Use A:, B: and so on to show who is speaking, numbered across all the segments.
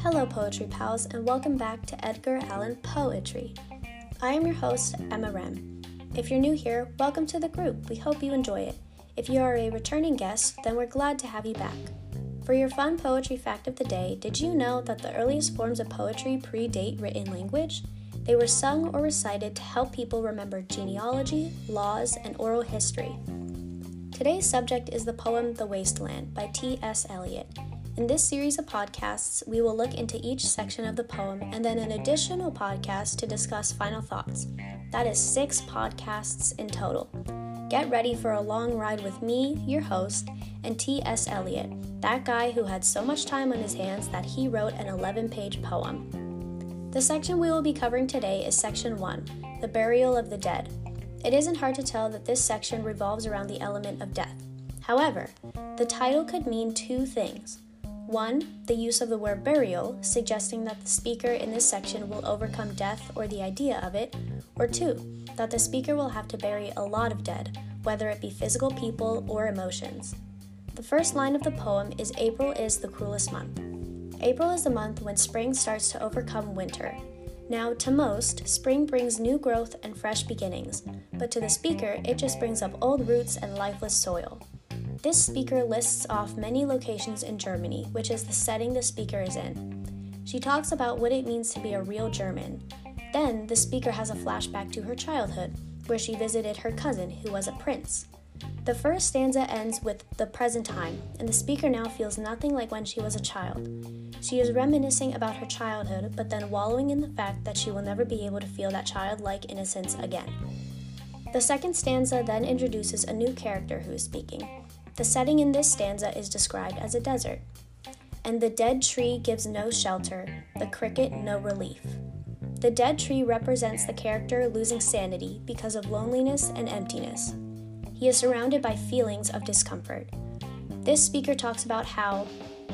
A: Hello, Poetry Pals, and welcome back to Edgar Allan Poetry. I am your host, Emma Wren. If you're new here, welcome to the group. We hope you enjoy it. If you are a returning guest, then we're glad to have you back. For your fun poetry fact of the day, did you know that the earliest forms of poetry predate written language? They were sung or recited to help people remember genealogy, laws, and oral history. Today's subject is the poem The Wasteland by T.S. Eliot. In this series of podcasts, we will look into each section of the poem and then an additional podcast to discuss final thoughts. That is six podcasts in total. Get ready for a long ride with me, your host, and T.S. Eliot, that guy who had so much time on his hands that he wrote an 11 page poem. The section we will be covering today is Section 1 The Burial of the Dead. It isn't hard to tell that this section revolves around the element of death. However, the title could mean two things. One, the use of the word burial, suggesting that the speaker in this section will overcome death or the idea of it, or two, that the speaker will have to bury a lot of dead, whether it be physical people or emotions. The first line of the poem is April is the cruelest month. April is the month when spring starts to overcome winter. Now, to most, spring brings new growth and fresh beginnings, but to the speaker, it just brings up old roots and lifeless soil. This speaker lists off many locations in Germany, which is the setting the speaker is in. She talks about what it means to be a real German. Then, the speaker has a flashback to her childhood, where she visited her cousin, who was a prince. The first stanza ends with the present time, and the speaker now feels nothing like when she was a child. She is reminiscing about her childhood, but then wallowing in the fact that she will never be able to feel that childlike innocence again. The second stanza then introduces a new character who is speaking. The setting in this stanza is described as a desert. And the dead tree gives no shelter, the cricket no relief. The dead tree represents the character losing sanity because of loneliness and emptiness. He is surrounded by feelings of discomfort. This speaker talks about how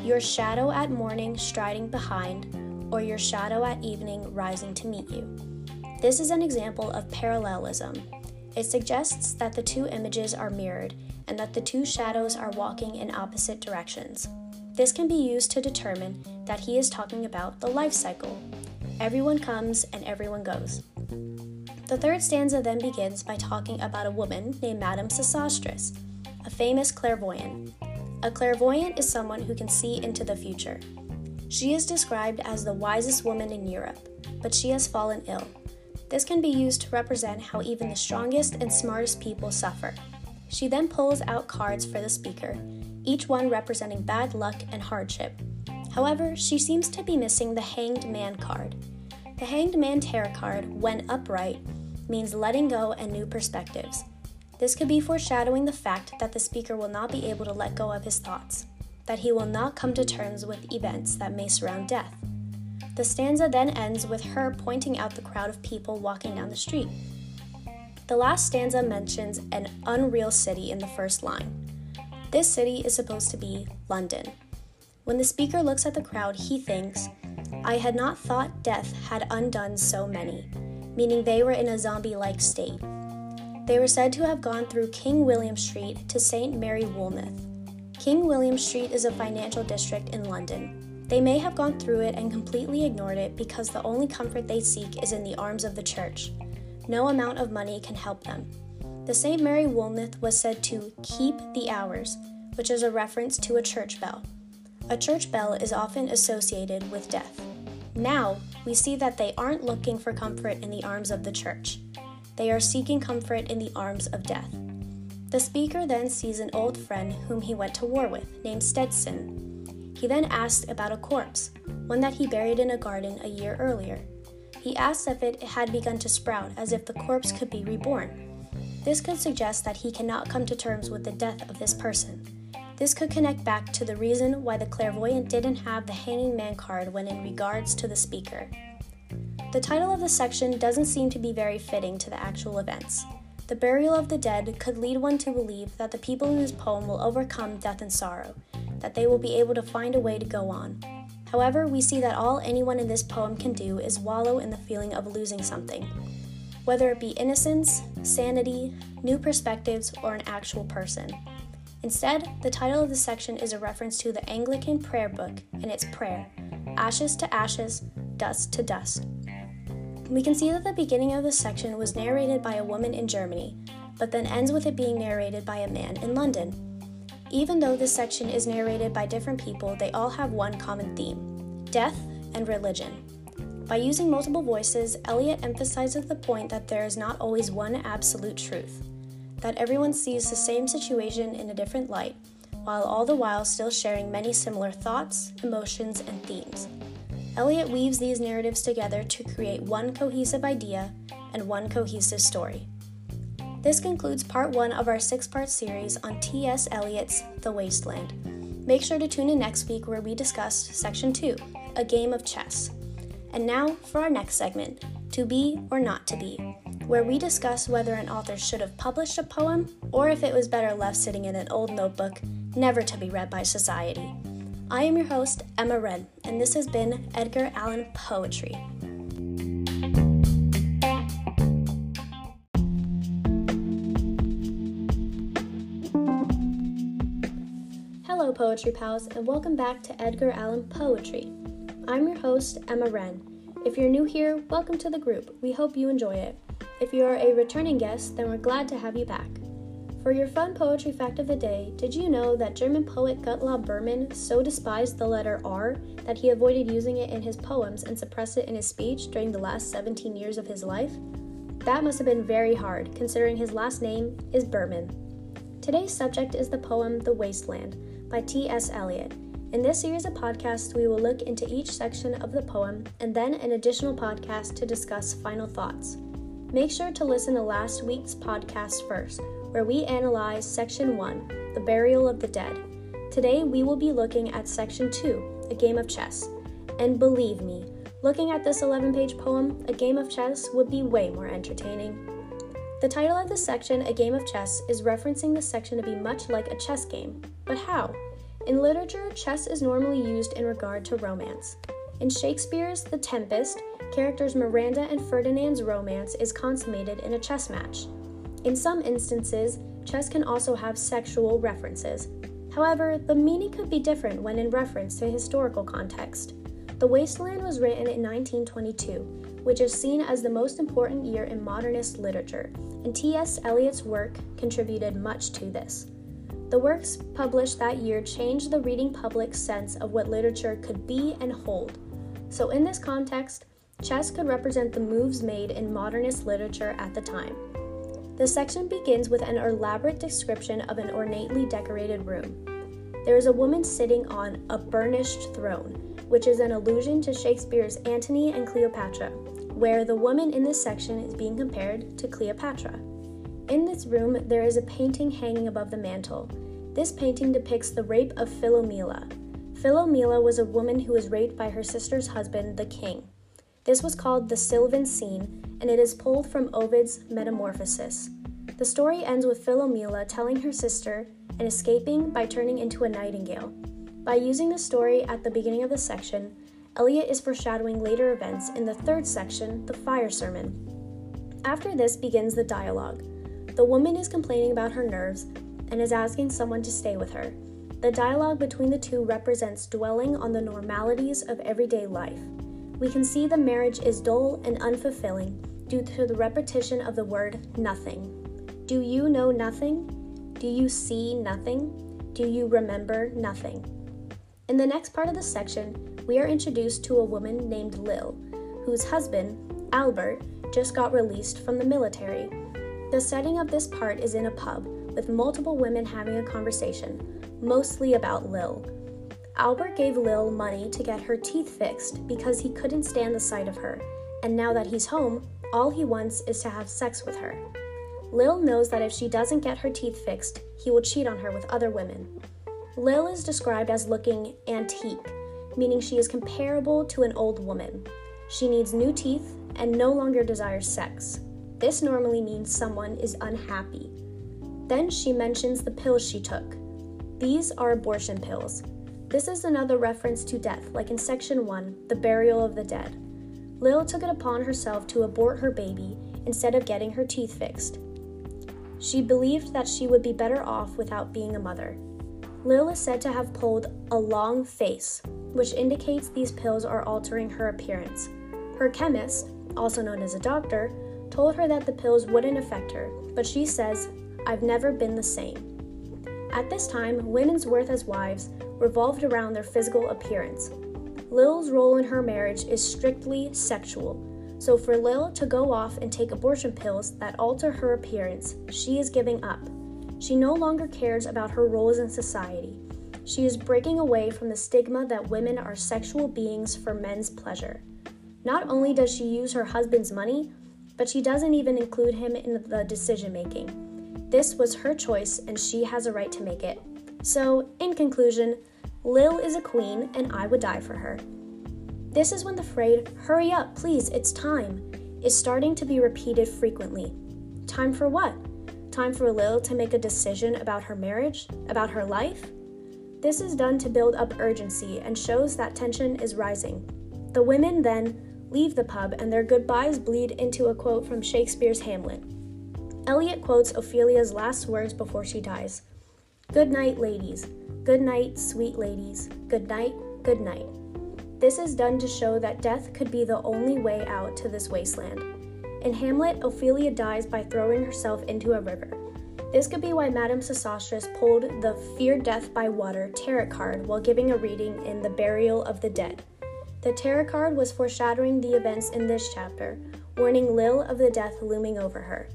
A: your shadow at morning striding behind, or your shadow at evening rising to meet you. This is an example of parallelism. It suggests that the two images are mirrored and that the two shadows are walking in opposite directions. This can be used to determine that he is talking about the life cycle. Everyone comes and everyone goes. The third stanza then begins by talking about a woman named Madame Sosostris, a famous clairvoyant. A clairvoyant is someone who can see into the future. She is described as the wisest woman in Europe, but she has fallen ill. This can be used to represent how even the strongest and smartest people suffer. She then pulls out cards for the speaker, each one representing bad luck and hardship. However, she seems to be missing the Hanged Man card. The Hanged Man tarot card, when upright, means letting go and new perspectives. This could be foreshadowing the fact that the speaker will not be able to let go of his thoughts, that he will not come to terms with events that may surround death. The stanza then ends with her pointing out the crowd of people walking down the street. The last stanza mentions an unreal city in the first line. This city is supposed to be London. When the speaker looks at the crowd, he thinks, I had not thought death had undone so many meaning they were in a zombie like state. They were said to have gone through King William Street to St. Mary Woolnoth. King William Street is a financial district in London. They may have gone through it and completely ignored it because the only comfort they seek is in the arms of the church. No amount of money can help them. The St. Mary Woolnoth was said to keep the hours, which is a reference to a church bell. A church bell is often associated with death. Now, we see that they aren't looking for comfort in the arms of the church. They are seeking comfort in the arms of death. The speaker then sees an old friend whom he went to war with, named Stetson. He then asks about a corpse, one that he buried in a garden a year earlier. He asks if it had begun to sprout, as if the corpse could be reborn. This could suggest that he cannot come to terms with the death of this person. This could connect back to the reason why the clairvoyant didn't have the hanging man card when in regards to the speaker. The title of the section doesn't seem to be very fitting to the actual events. The burial of the dead could lead one to believe that the people in this poem will overcome death and sorrow, that they will be able to find a way to go on. However, we see that all anyone in this poem can do is wallow in the feeling of losing something, whether it be innocence, sanity, new perspectives, or an actual person. Instead, the title of the section is a reference to the Anglican prayer book and its prayer Ashes to ashes, dust to dust. We can see that the beginning of this section was narrated by a woman in Germany, but then ends with it being narrated by a man in London. Even though this section is narrated by different people, they all have one common theme death and religion. By using multiple voices, Eliot emphasizes the point that there is not always one absolute truth, that everyone sees the same situation in a different light, while all the while still sharing many similar thoughts, emotions, and themes. Eliot weaves these narratives together to create one cohesive idea and one cohesive story. This concludes part one of our six part series on T.S. Eliot's The Wasteland. Make sure to tune in next week where we discuss section two, a game of chess. And now for our next segment, To Be or Not to Be, where we discuss whether an author should have published a poem or if it was better left sitting in an old notebook, never to be read by society. I am your host, Emma Wren, and this has been Edgar Allan Poetry. Hello, Poetry Pals, and welcome back to Edgar Allan Poetry. I'm your host, Emma Wren. If you're new here, welcome to the group. We hope you enjoy it. If you are a returning guest, then we're glad to have you back. For your fun poetry fact of the day, did you know that German poet Gottlob Burmann so despised the letter R that he avoided using it in his poems and suppressed it in his speech during the last 17 years of his life? That must have been very hard, considering his last name is Burmann. Today's subject is the poem The Wasteland by T.S. Eliot. In this series of podcasts, we will look into each section of the poem and then an additional podcast to discuss final thoughts. Make sure to listen to last week's podcast first where we analyze Section 1, The Burial of the Dead. Today we will be looking at Section 2, A Game of Chess. And believe me, looking at this 11 page poem, A Game of Chess would be way more entertaining. The title of the section, A Game of Chess, is referencing the section to be much like a chess game. But how? In literature, chess is normally used in regard to romance. In Shakespeare's The Tempest, characters Miranda and Ferdinand's romance is consummated in a chess match. In some instances, chess can also have sexual references. However, the meaning could be different when in reference to historical context. The Wasteland was written in 1922, which is seen as the most important year in modernist literature, and T.S. Eliot's work contributed much to this. The works published that year changed the reading public's sense of what literature could be and hold. So, in this context, chess could represent the moves made in modernist literature at the time. The section begins with an elaborate description of an ornately decorated room. There is a woman sitting on a burnished throne, which is an allusion to Shakespeare's Antony and Cleopatra, where the woman in this section is being compared to Cleopatra. In this room, there is a painting hanging above the mantel. This painting depicts the rape of Philomela. Philomela was a woman who was raped by her sister's husband, the king. This was called the Sylvan Scene, and it is pulled from Ovid's Metamorphoses. The story ends with Philomela telling her sister and escaping by turning into a nightingale. By using the story at the beginning of the section, Eliot is foreshadowing later events in the third section, the fire sermon. After this begins the dialogue. The woman is complaining about her nerves and is asking someone to stay with her. The dialogue between the two represents dwelling on the normalities of everyday life we can see the marriage is dull and unfulfilling due to the repetition of the word nothing. Do you know nothing? Do you see nothing? Do you remember nothing? In the next part of the section, we are introduced to a woman named Lil, whose husband, Albert, just got released from the military. The setting of this part is in a pub, with multiple women having a conversation, mostly about Lil, Albert gave Lil money to get her teeth fixed because he couldn't stand the sight of her, and now that he's home, all he wants is to have sex with her. Lil knows that if she doesn't get her teeth fixed, he will cheat on her with other women. Lil is described as looking antique, meaning she is comparable to an old woman. She needs new teeth and no longer desires sex. This normally means someone is unhappy. Then she mentions the pills she took. These are abortion pills, this is another reference to death, like in section 1, the burial of the dead. Lil took it upon herself to abort her baby instead of getting her teeth fixed. She believed that she would be better off without being a mother. Lil is said to have pulled a long face, which indicates these pills are altering her appearance. Her chemist, also known as a doctor, told her that the pills wouldn't affect her, but she says, I've never been the same. At this time, women's worth as wives revolved around their physical appearance. Lil's role in her marriage is strictly sexual, so for Lil to go off and take abortion pills that alter her appearance, she is giving up. She no longer cares about her roles in society. She is breaking away from the stigma that women are sexual beings for men's pleasure. Not only does she use her husband's money, but she doesn't even include him in the decision making. This was her choice, and she has a right to make it. So, in conclusion, Lil is a queen, and I would die for her. This is when the phrase, hurry up, please, it's time, is starting to be repeated frequently. Time for what? Time for Lil to make a decision about her marriage, about her life? This is done to build up urgency and shows that tension is rising. The women then leave the pub and their goodbyes bleed into a quote from Shakespeare's Hamlet. Eliot quotes Ophelia's last words before she dies Good night, ladies. Good night, sweet ladies. Good night, good night. This is done to show that death could be the only way out to this wasteland. In Hamlet, Ophelia dies by throwing herself into a river. This could be why Madame Sosostris pulled the Fear Death by Water tarot card while giving a reading in The Burial of the Dead. The tarot card was foreshadowing the events in this chapter, warning Lil of the death looming over her.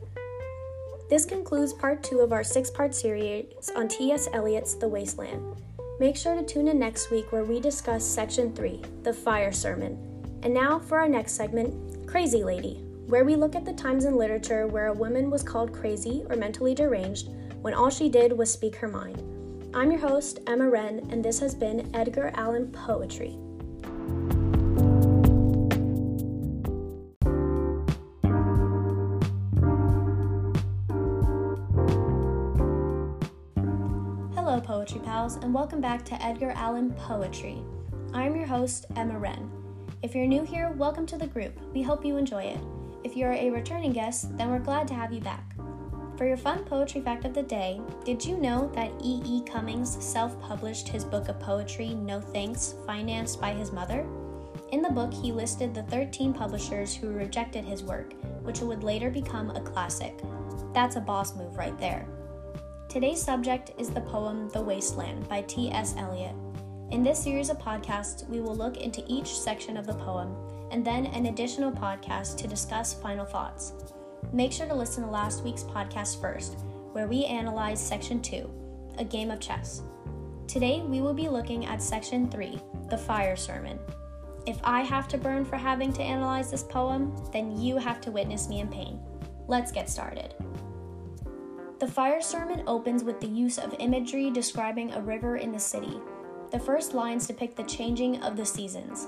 A: This concludes part two of our six part series on T.S. Eliot's The Wasteland. Make sure to tune in next week where we discuss section three, The Fire Sermon. And now for our next segment, Crazy Lady, where we look at the times in literature where a woman was called crazy or mentally deranged when all she did was speak her mind. I'm your host, Emma Wren, and this has been Edgar Allan Poetry. Poetry Pals, and welcome back to Edgar Allan Poetry. I'm your host, Emma Wren. If you're new here, welcome to the group. We hope you enjoy it. If you're a returning guest, then we're glad to have you back. For your fun poetry fact of the day, did you know that E. E. Cummings self published his book of poetry, No Thanks, financed by his mother? In the book, he listed the 13 publishers who rejected his work, which would later become a classic. That's a boss move right there. Today's subject is the poem The Wasteland by T.S. Eliot. In this series of podcasts, we will look into each section of the poem and then an additional podcast to discuss final thoughts. Make sure to listen to last week's podcast first, where we analyze Section 2, A Game of Chess. Today, we will be looking at Section 3, The Fire Sermon. If I have to burn for having to analyze this poem, then you have to witness me in pain. Let's get started. The fire sermon opens with the use of imagery describing a river in the city. The first lines depict the changing of the seasons.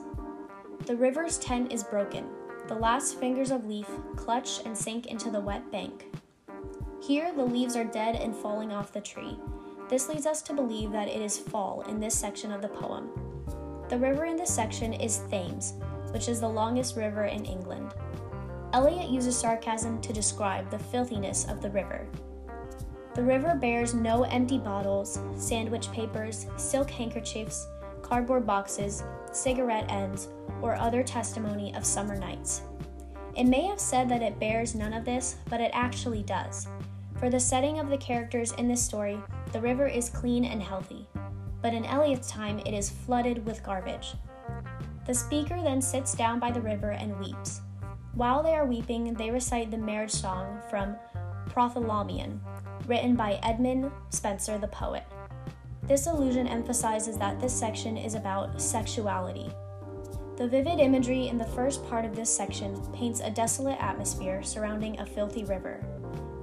A: The river's tent is broken. The last fingers of leaf clutch and sink into the wet bank. Here, the leaves are dead and falling off the tree. This leads us to believe that it is fall in this section of the poem. The river in this section is Thames, which is the longest river in England. Eliot uses sarcasm to describe the filthiness of the river. The river bears no empty bottles, sandwich papers, silk handkerchiefs, cardboard boxes, cigarette ends, or other testimony of summer nights. It may have said that it bears none of this, but it actually does. For the setting of the characters in this story, the river is clean and healthy, but in Eliot's time it is flooded with garbage. The speaker then sits down by the river and weeps. While they are weeping, they recite the marriage song from Prothalamion, written by Edmund Spenser the poet. This allusion emphasizes that this section is about sexuality. The vivid imagery in the first part of this section paints a desolate atmosphere surrounding a filthy river.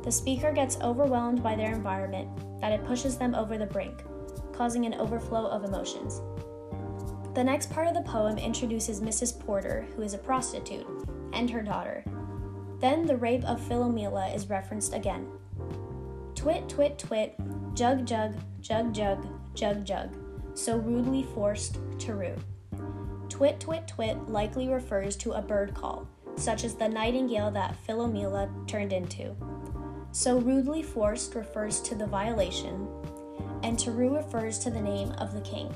A: The speaker gets overwhelmed by their environment that it pushes them over the brink, causing an overflow of emotions. The next part of the poem introduces Mrs. Porter, who is a prostitute, and her daughter. Then the rape of Philomela is referenced again. Twit, twit, twit, jug, jug, jug, jug, jug, jug, so rudely forced Tereu. Twit, twit, twit likely refers to a bird call, such as the nightingale that Philomela turned into. So rudely forced refers to the violation, and Tereu refers to the name of the king.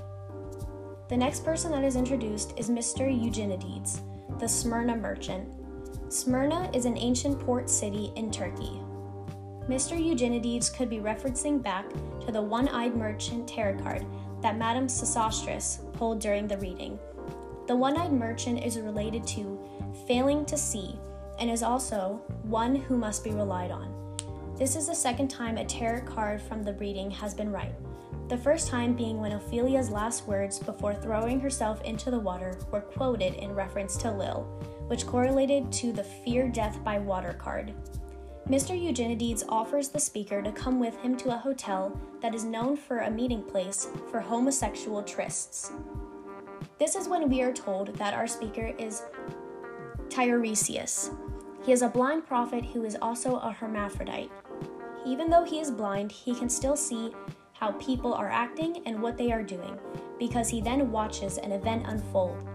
A: The next person that is introduced is Mr. Eugenides, the Smyrna merchant. Smyrna is an ancient port city in Turkey. Mr. Eugenides could be referencing back to the one eyed merchant tarot card that Madame Sosostris pulled during the reading. The one eyed merchant is related to failing to see and is also one who must be relied on. This is the second time a tarot card from the reading has been right. The first time being when Ophelia's last words before throwing herself into the water were quoted in reference to Lil, which correlated to the fear death by water card. Mr. Eugenides offers the speaker to come with him to a hotel that is known for a meeting place for homosexual trysts. This is when we are told that our speaker is Tiresias. He is a blind prophet who is also a hermaphrodite. Even though he is blind, he can still see how people are acting and what they are doing, because he then watches an event unfold.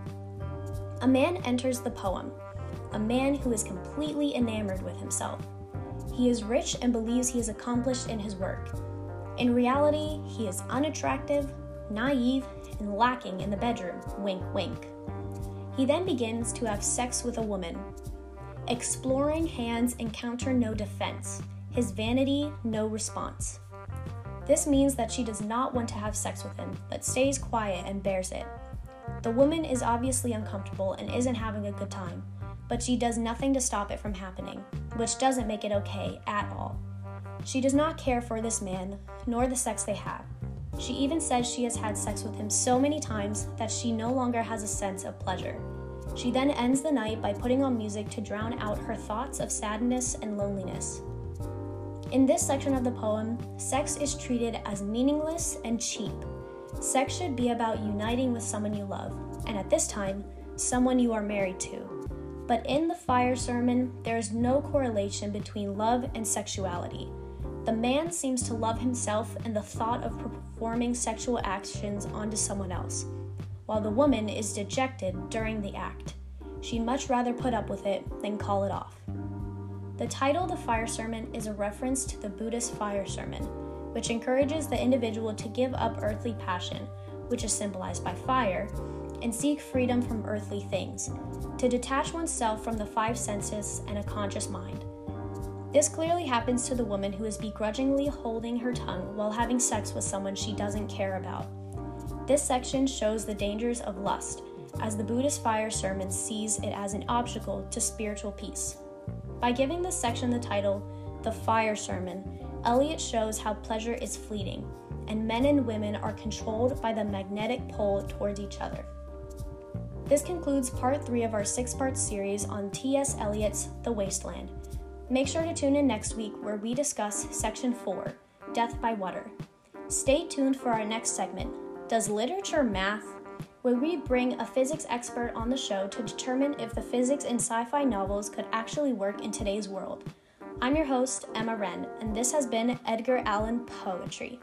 A: A man enters the poem, a man who is completely enamored with himself. He is rich and believes he is accomplished in his work. In reality, he is unattractive, naive, and lacking in the bedroom. Wink, wink. He then begins to have sex with a woman. Exploring hands encounter no defense, his vanity, no response. This means that she does not want to have sex with him, but stays quiet and bears it. The woman is obviously uncomfortable and isn't having a good time, but she does nothing to stop it from happening, which doesn't make it okay at all. She does not care for this man, nor the sex they have. She even says she has had sex with him so many times that she no longer has a sense of pleasure. She then ends the night by putting on music to drown out her thoughts of sadness and loneliness. In this section of the poem, sex is treated as meaningless and cheap. Sex should be about uniting with someone you love, and at this time, someone you are married to. But in the fire sermon, there is no correlation between love and sexuality. The man seems to love himself and the thought of performing sexual actions onto someone else, while the woman is dejected during the act. She'd much rather put up with it than call it off. The title The Fire Sermon is a reference to the Buddhist fire sermon, which encourages the individual to give up earthly passion, which is symbolized by fire, and seek freedom from earthly things, to detach oneself from the five senses and a conscious mind. This clearly happens to the woman who is begrudgingly holding her tongue while having sex with someone she doesn't care about. This section shows the dangers of lust, as the Buddhist fire sermon sees it as an obstacle to spiritual peace. By giving this section the title, The Fire Sermon, Eliot shows how pleasure is fleeting, and men and women are controlled by the magnetic pull towards each other. This concludes part three of our six part series on T.S. Eliot's The Wasteland. Make sure to tune in next week where we discuss section four Death by Water. Stay tuned for our next segment Does Literature Math? where we bring a physics expert on the show to determine if the physics in sci fi novels could actually work in today's world. I'm your host, Emma Wren, and this has been Edgar Allan Poetry.